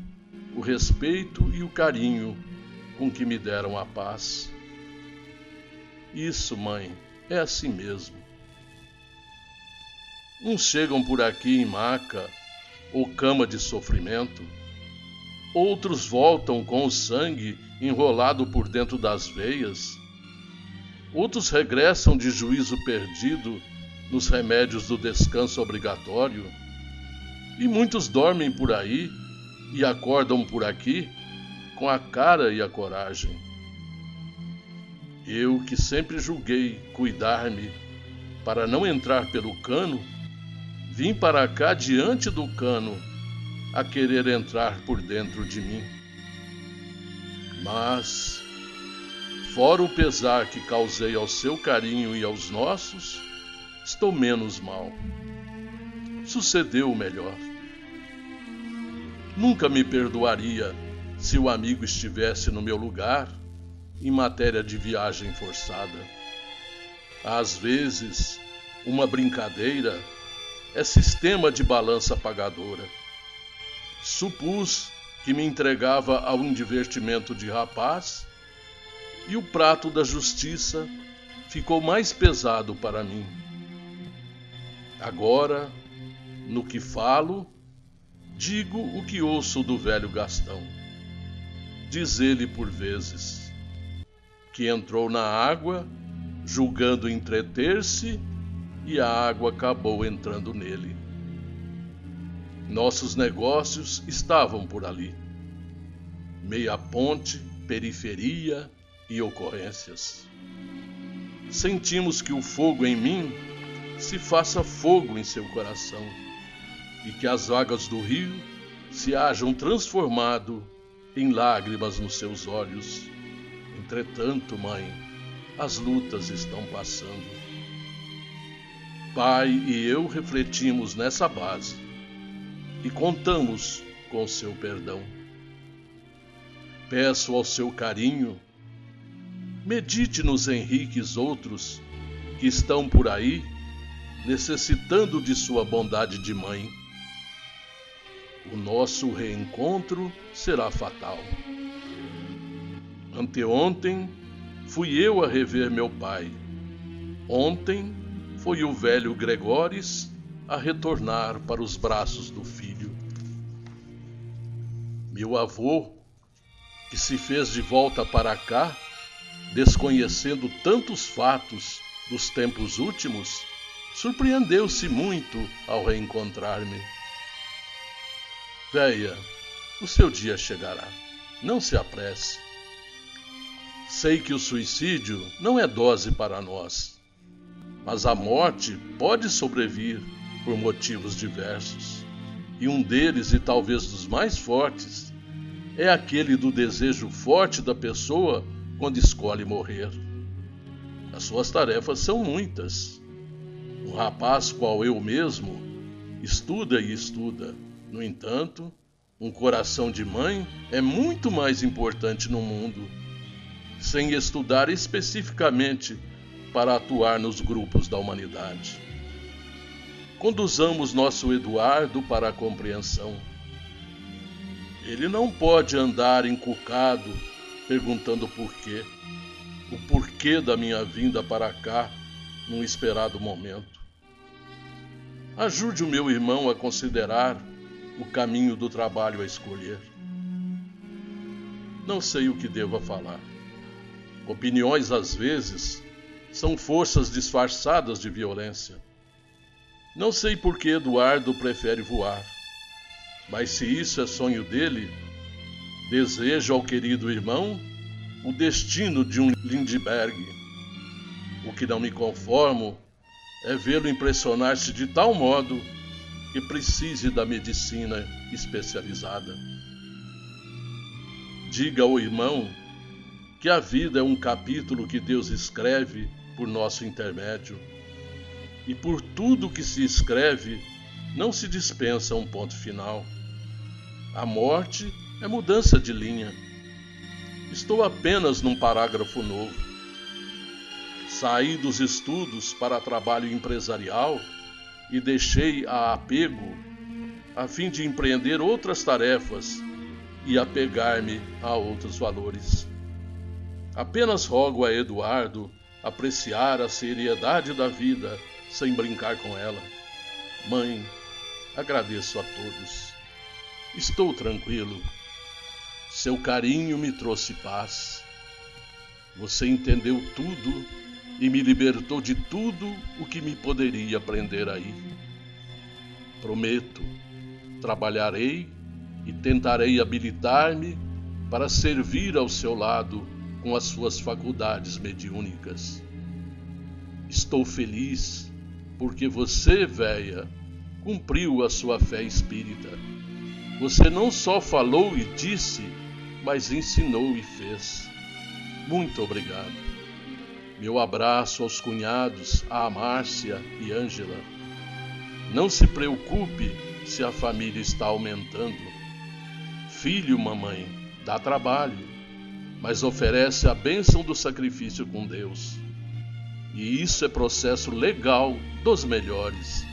o respeito e o carinho com que me deram a paz. Isso, mãe, é assim mesmo. Uns chegam por aqui em maca ou cama de sofrimento, outros voltam com o sangue enrolado por dentro das veias, outros regressam de juízo perdido nos remédios do descanso obrigatório, e muitos dormem por aí e acordam por aqui com a cara e a coragem. Eu que sempre julguei cuidar-me para não entrar pelo cano, vim para cá diante do cano a querer entrar por dentro de mim. Mas, fora o pesar que causei ao seu carinho e aos nossos, estou menos mal. Sucedeu o melhor. Nunca me perdoaria se o amigo estivesse no meu lugar em matéria de viagem forçada. Às vezes, uma brincadeira é sistema de balança pagadora. Supus que me entregava a um divertimento de rapaz e o prato da justiça ficou mais pesado para mim. Agora, no que falo, digo o que ouço do velho Gastão diz ele por vezes, que entrou na água, julgando entreter-se, e a água acabou entrando nele. Nossos negócios estavam por ali. Meia ponte, periferia e ocorrências. sentimos que o fogo em mim se faça fogo em seu coração e que as águas do rio se hajam transformado em lágrimas nos seus olhos. Entretanto, mãe, as lutas estão passando. Pai e eu refletimos nessa base e contamos com seu perdão. Peço ao seu carinho, medite nos Henriques outros que estão por aí necessitando de sua bondade de mãe. O nosso reencontro será fatal. Anteontem fui eu a rever meu pai. Ontem foi o velho Gregores a retornar para os braços do filho. Meu avô, que se fez de volta para cá, desconhecendo tantos fatos dos tempos últimos, surpreendeu-se muito ao reencontrar-me. Véia, o seu dia chegará. Não se apresse. Sei que o suicídio não é dose para nós, mas a morte pode sobrevir por motivos diversos. E um deles, e talvez dos mais fortes, é aquele do desejo forte da pessoa quando escolhe morrer. As suas tarefas são muitas. Um rapaz qual eu mesmo estuda e estuda, no entanto, um coração de mãe é muito mais importante no mundo, sem estudar especificamente para atuar nos grupos da humanidade. Conduzamos nosso Eduardo para a compreensão. Ele não pode andar encucado perguntando por quê, o porquê da minha vinda para cá num esperado momento. Ajude o meu irmão a considerar o caminho do trabalho a escolher. Não sei o que devo falar. Opiniões, às vezes, são forças disfarçadas de violência. Não sei por que Eduardo prefere voar, mas se isso é sonho dele, desejo ao querido irmão o destino de um Lindbergh. O que não me conformo é vê-lo impressionar-se de tal modo que precise da medicina especializada. Diga ao irmão que a vida é um capítulo que Deus escreve por nosso intermédio. E por tudo que se escreve, não se dispensa um ponto final. A morte é mudança de linha. Estou apenas num parágrafo novo. Saí dos estudos para trabalho empresarial e deixei a apego a fim de empreender outras tarefas e apegar-me a outros valores. Apenas rogo a Eduardo apreciar a seriedade da vida sem brincar com ela. Mãe, agradeço a todos. Estou tranquilo. Seu carinho me trouxe paz. Você entendeu tudo e me libertou de tudo o que me poderia prender aí. Prometo, trabalharei e tentarei habilitar-me para servir ao seu lado com as suas faculdades mediúnicas. Estou feliz porque você, véia, cumpriu a sua fé espírita. Você não só falou e disse, mas ensinou e fez. Muito obrigado. Meu abraço aos cunhados, a Márcia e Ângela. Não se preocupe se a família está aumentando. Filho, mamãe, dá trabalho, mas oferece a bênção do sacrifício com Deus. E isso é processo legal dos melhores.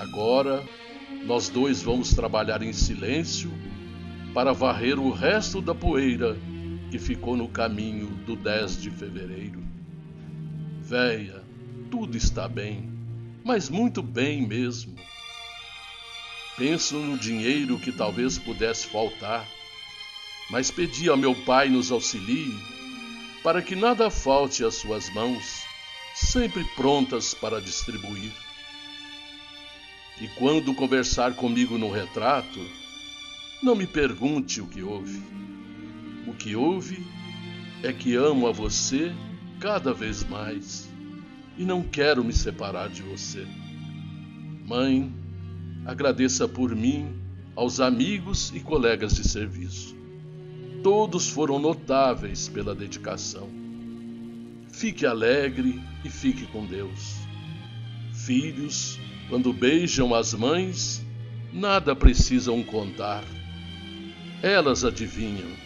Agora, nós dois vamos trabalhar em silêncio para varrer o resto da poeira que ficou no caminho do 10 de fevereiro. Véia, tudo está bem, mas muito bem mesmo. Penso no dinheiro que talvez pudesse faltar, mas pedi ao meu pai nos auxilie para que nada falte às suas mãos, sempre prontas para distribuir. E quando conversar comigo no retrato, não me pergunte o que houve. O que houve é que amo a você cada vez mais e não quero me separar de você. Mãe, agradeça por mim aos amigos e colegas de serviço. Todos foram notáveis pela dedicação. Fique alegre e fique com Deus. Filhos, quando beijam as mães, nada precisam contar. Elas adivinham.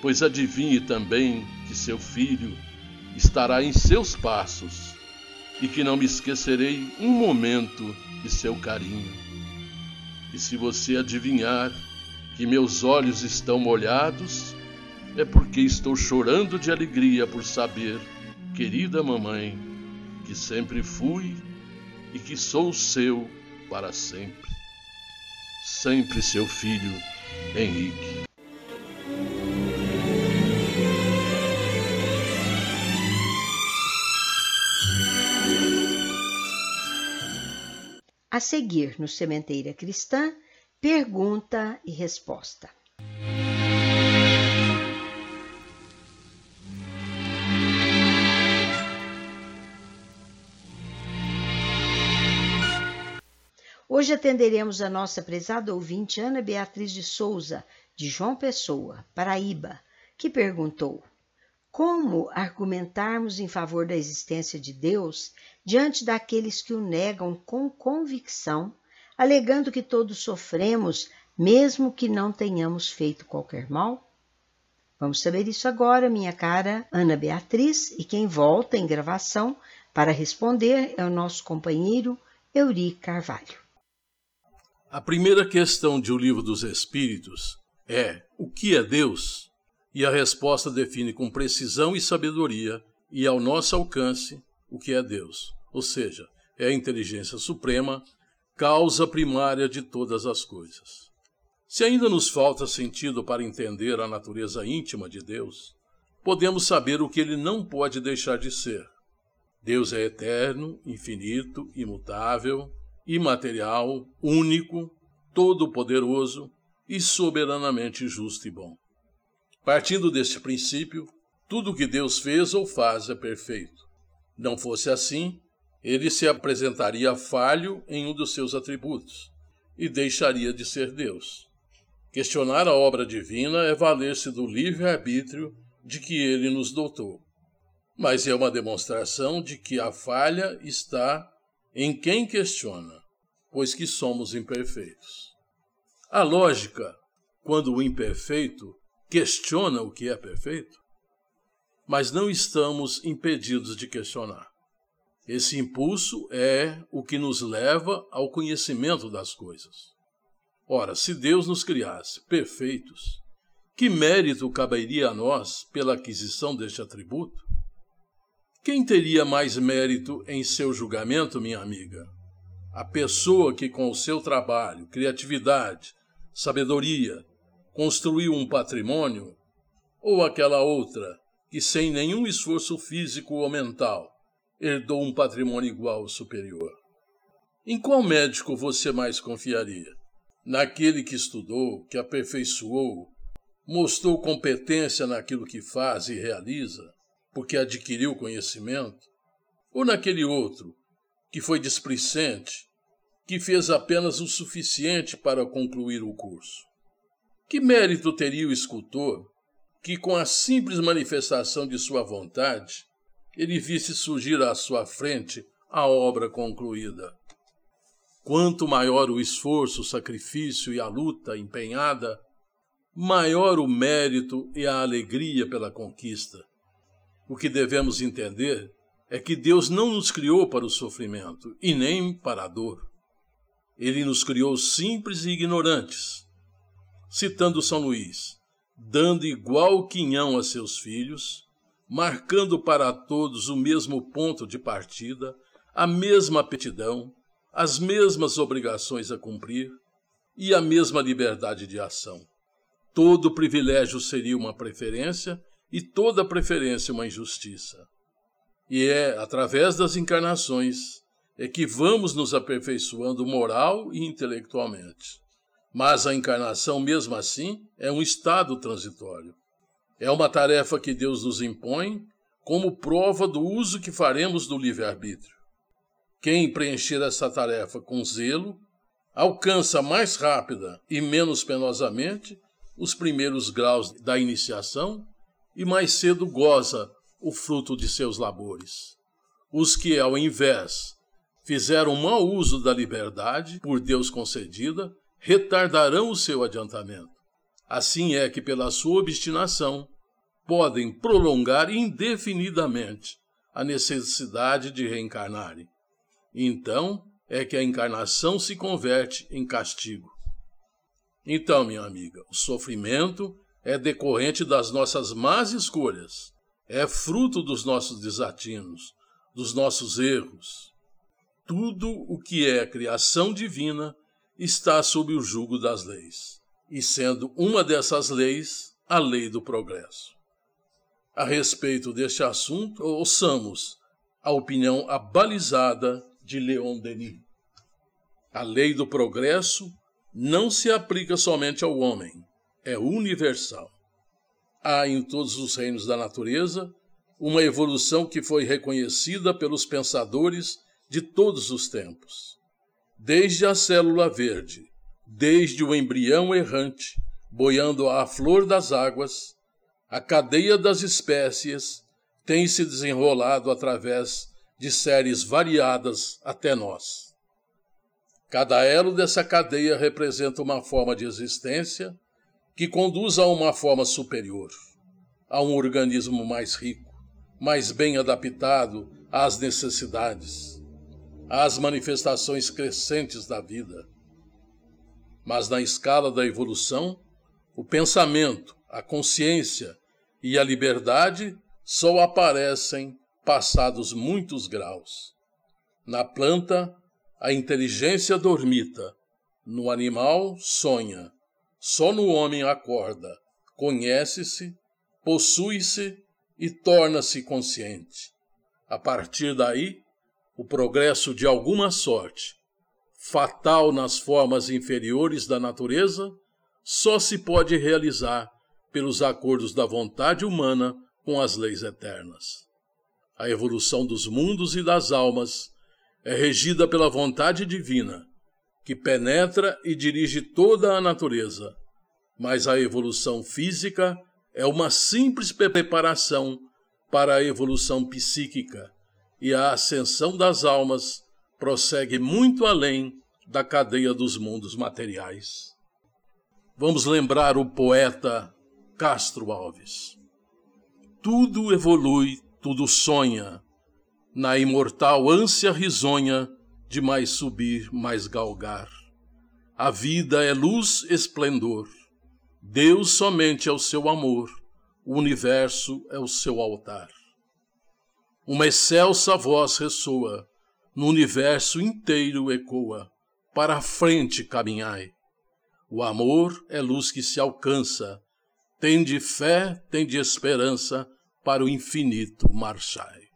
Pois adivinhe também que seu filho estará em seus passos e que não me esquecerei um momento de seu carinho. E se você adivinhar que meus olhos estão molhados, é porque estou chorando de alegria por saber, querida mamãe, que sempre fui e que sou seu para sempre. Sempre seu filho, Henrique. A seguir, no Sementeira Cristã, pergunta e resposta. Hoje atenderemos a nossa prezada ouvinte Ana Beatriz de Souza, de João Pessoa, Paraíba, que perguntou: Como argumentarmos em favor da existência de Deus diante daqueles que o negam com convicção, alegando que todos sofremos, mesmo que não tenhamos feito qualquer mal? Vamos saber isso agora, minha cara Ana Beatriz, e quem volta em gravação para responder é o nosso companheiro Euri Carvalho. A primeira questão de O Livro dos Espíritos é: o que é Deus? E a resposta define com precisão e sabedoria e ao nosso alcance o que é Deus, ou seja, é a inteligência suprema, causa primária de todas as coisas. Se ainda nos falta sentido para entender a natureza íntima de Deus, podemos saber o que ele não pode deixar de ser. Deus é eterno, infinito, imutável, imaterial, único, todo-poderoso e soberanamente justo e bom. Partindo deste princípio, tudo o que Deus fez ou faz é perfeito. Não fosse assim, ele se apresentaria falho em um dos seus atributos e deixaria de ser Deus. Questionar a obra divina é valer-se do livre-arbítrio de que ele nos dotou. Mas é uma demonstração de que a falha está em quem questiona pois que somos imperfeitos. A lógica, quando o imperfeito questiona o que é perfeito, mas não estamos impedidos de questionar. Esse impulso é o que nos leva ao conhecimento das coisas. Ora, se Deus nos criasse perfeitos, que mérito caberia a nós pela aquisição deste atributo? Quem teria mais mérito em seu julgamento, minha amiga? A pessoa que, com o seu trabalho, criatividade, sabedoria, construiu um patrimônio, ou aquela outra que, sem nenhum esforço físico ou mental, herdou um patrimônio igual ou superior? Em qual médico você mais confiaria? Naquele que estudou, que aperfeiçoou, mostrou competência naquilo que faz e realiza, porque adquiriu conhecimento? Ou naquele outro, que foi displicente, que fez apenas o suficiente para concluir o curso. Que mérito teria o escultor que, com a simples manifestação de sua vontade, ele visse surgir à sua frente a obra concluída? Quanto maior o esforço, o sacrifício e a luta empenhada, maior o mérito e a alegria pela conquista. O que devemos entender é que Deus não nos criou para o sofrimento e nem para a dor. Ele nos criou simples e ignorantes. Citando São Luís, dando igual quinhão a seus filhos, marcando para todos o mesmo ponto de partida, a mesma aptidão, as mesmas obrigações a cumprir e a mesma liberdade de ação. Todo privilégio seria uma preferência e toda preferência uma injustiça. E é através das encarnações é que vamos nos aperfeiçoando moral e intelectualmente. Mas a encarnação, mesmo assim, é um estado transitório. É uma tarefa que Deus nos impõe como prova do uso que faremos do livre-arbítrio. Quem preencher essa tarefa com zelo alcança mais rápida e menos penosamente os primeiros graus da iniciação e mais cedo goza o fruto de seus labores. Os que, ao invés, fizeram mau uso da liberdade por Deus concedida, retardarão o seu adiantamento. Assim é que, pela sua obstinação, podem prolongar indefinidamente a necessidade de reencarnarem. Então é que a encarnação se converte em castigo. Então, minha amiga, o sofrimento é decorrente das nossas más escolhas, é fruto dos nossos desatinos, dos nossos erros. Tudo o que é criação divina está sob o jugo das leis, e sendo uma dessas leis a lei do progresso. A respeito deste assunto, ouçamos a opinião abalizada de Leon Denis. A lei do progresso não se aplica somente ao homem, é universal. Há em todos os reinos da natureza uma evolução que foi reconhecida pelos pensadores de todos os tempos. Desde a célula verde, desde o embrião errante, boiando à flor das águas, a cadeia das espécies tem se desenrolado através de séries variadas até nós. Cada elo dessa cadeia representa uma forma de existência que conduz a uma forma superior, a um organismo mais rico, mais bem adaptado às necessidades, às manifestações crescentes da vida. Mas na escala da evolução, o pensamento, a consciência e a liberdade só aparecem passados muitos graus. Na planta, a inteligência dormita, no animal sonha, só no homem acorda, conhece-se, possui-se e torna-se consciente. A partir daí, o progresso de alguma sorte, fatal nas formas inferiores da natureza, só se pode realizar pelos acordos da vontade humana com as leis eternas. A evolução dos mundos e das almas é regida pela vontade divina, que penetra e dirige toda a natureza, mas a evolução física é uma simples preparação para a evolução psíquica, e a ascensão das almas prossegue muito além da cadeia dos mundos materiais. Vamos lembrar o poeta Castro Alves. Tudo evolui, tudo sonha, na imortal ânsia risonha de mais subir, mais galgar. A vida é luz, esplendor. Deus somente é o seu amor, o universo é o seu altar. Uma excelsa voz ressoa, no universo inteiro ecoa, para a frente caminhai. O amor é luz que se alcança, tem de fé, tem de esperança, para o infinito marchai.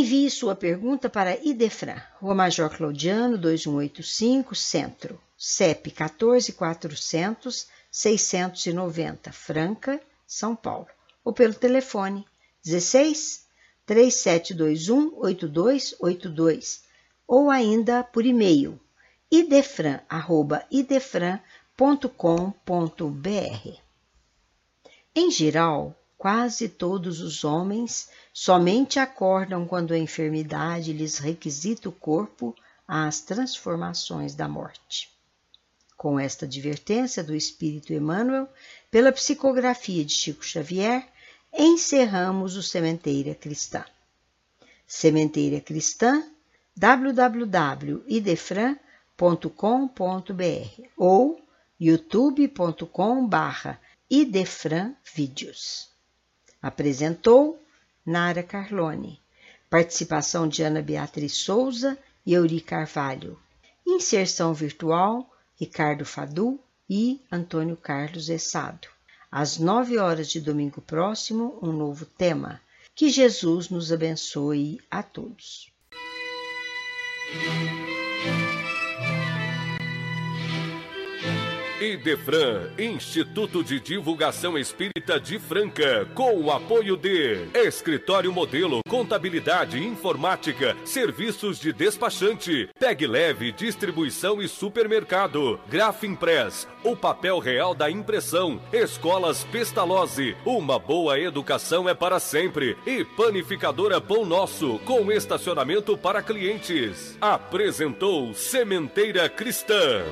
Envie sua pergunta para Idefran, Rua Major Claudiano, 2185, Centro, CEP 14400 690, Franca, São Paulo, ou pelo telefone 16 3721 8282, ou ainda por e-mail idefran@idefran.com.br. Em geral, quase todos os homens somente acordam quando a enfermidade lhes requisita o corpo às transformações da morte. Com esta advertência do Espírito Emmanuel, pela psicografia de Chico Xavier, encerramos o Sementeira Cristã. Sementeira Cristã, www.idefran.com.br ou youtube.com.br idefranvídeos. Apresentou Nara Carlone. Participação de Ana Beatriz Souza e Euri Carvalho. Inserção virtual Ricardo Fadu e Antônio Carlos Essado. Às nove horas de domingo próximo, um novo tema. Que Jesus nos abençoe a todos. Idefran, Instituto de Divulgação Espírita de Franca, com o apoio de Escritório Modelo, Contabilidade, Informática, Serviços de Despachante, Peg Leve, Distribuição e Supermercado, Grafimpress, o papel real da impressão, Escolas Pestalozzi, uma boa educação é para sempre e Panificadora Pão Nosso, com estacionamento para clientes. Apresentou Sementeira Cristã.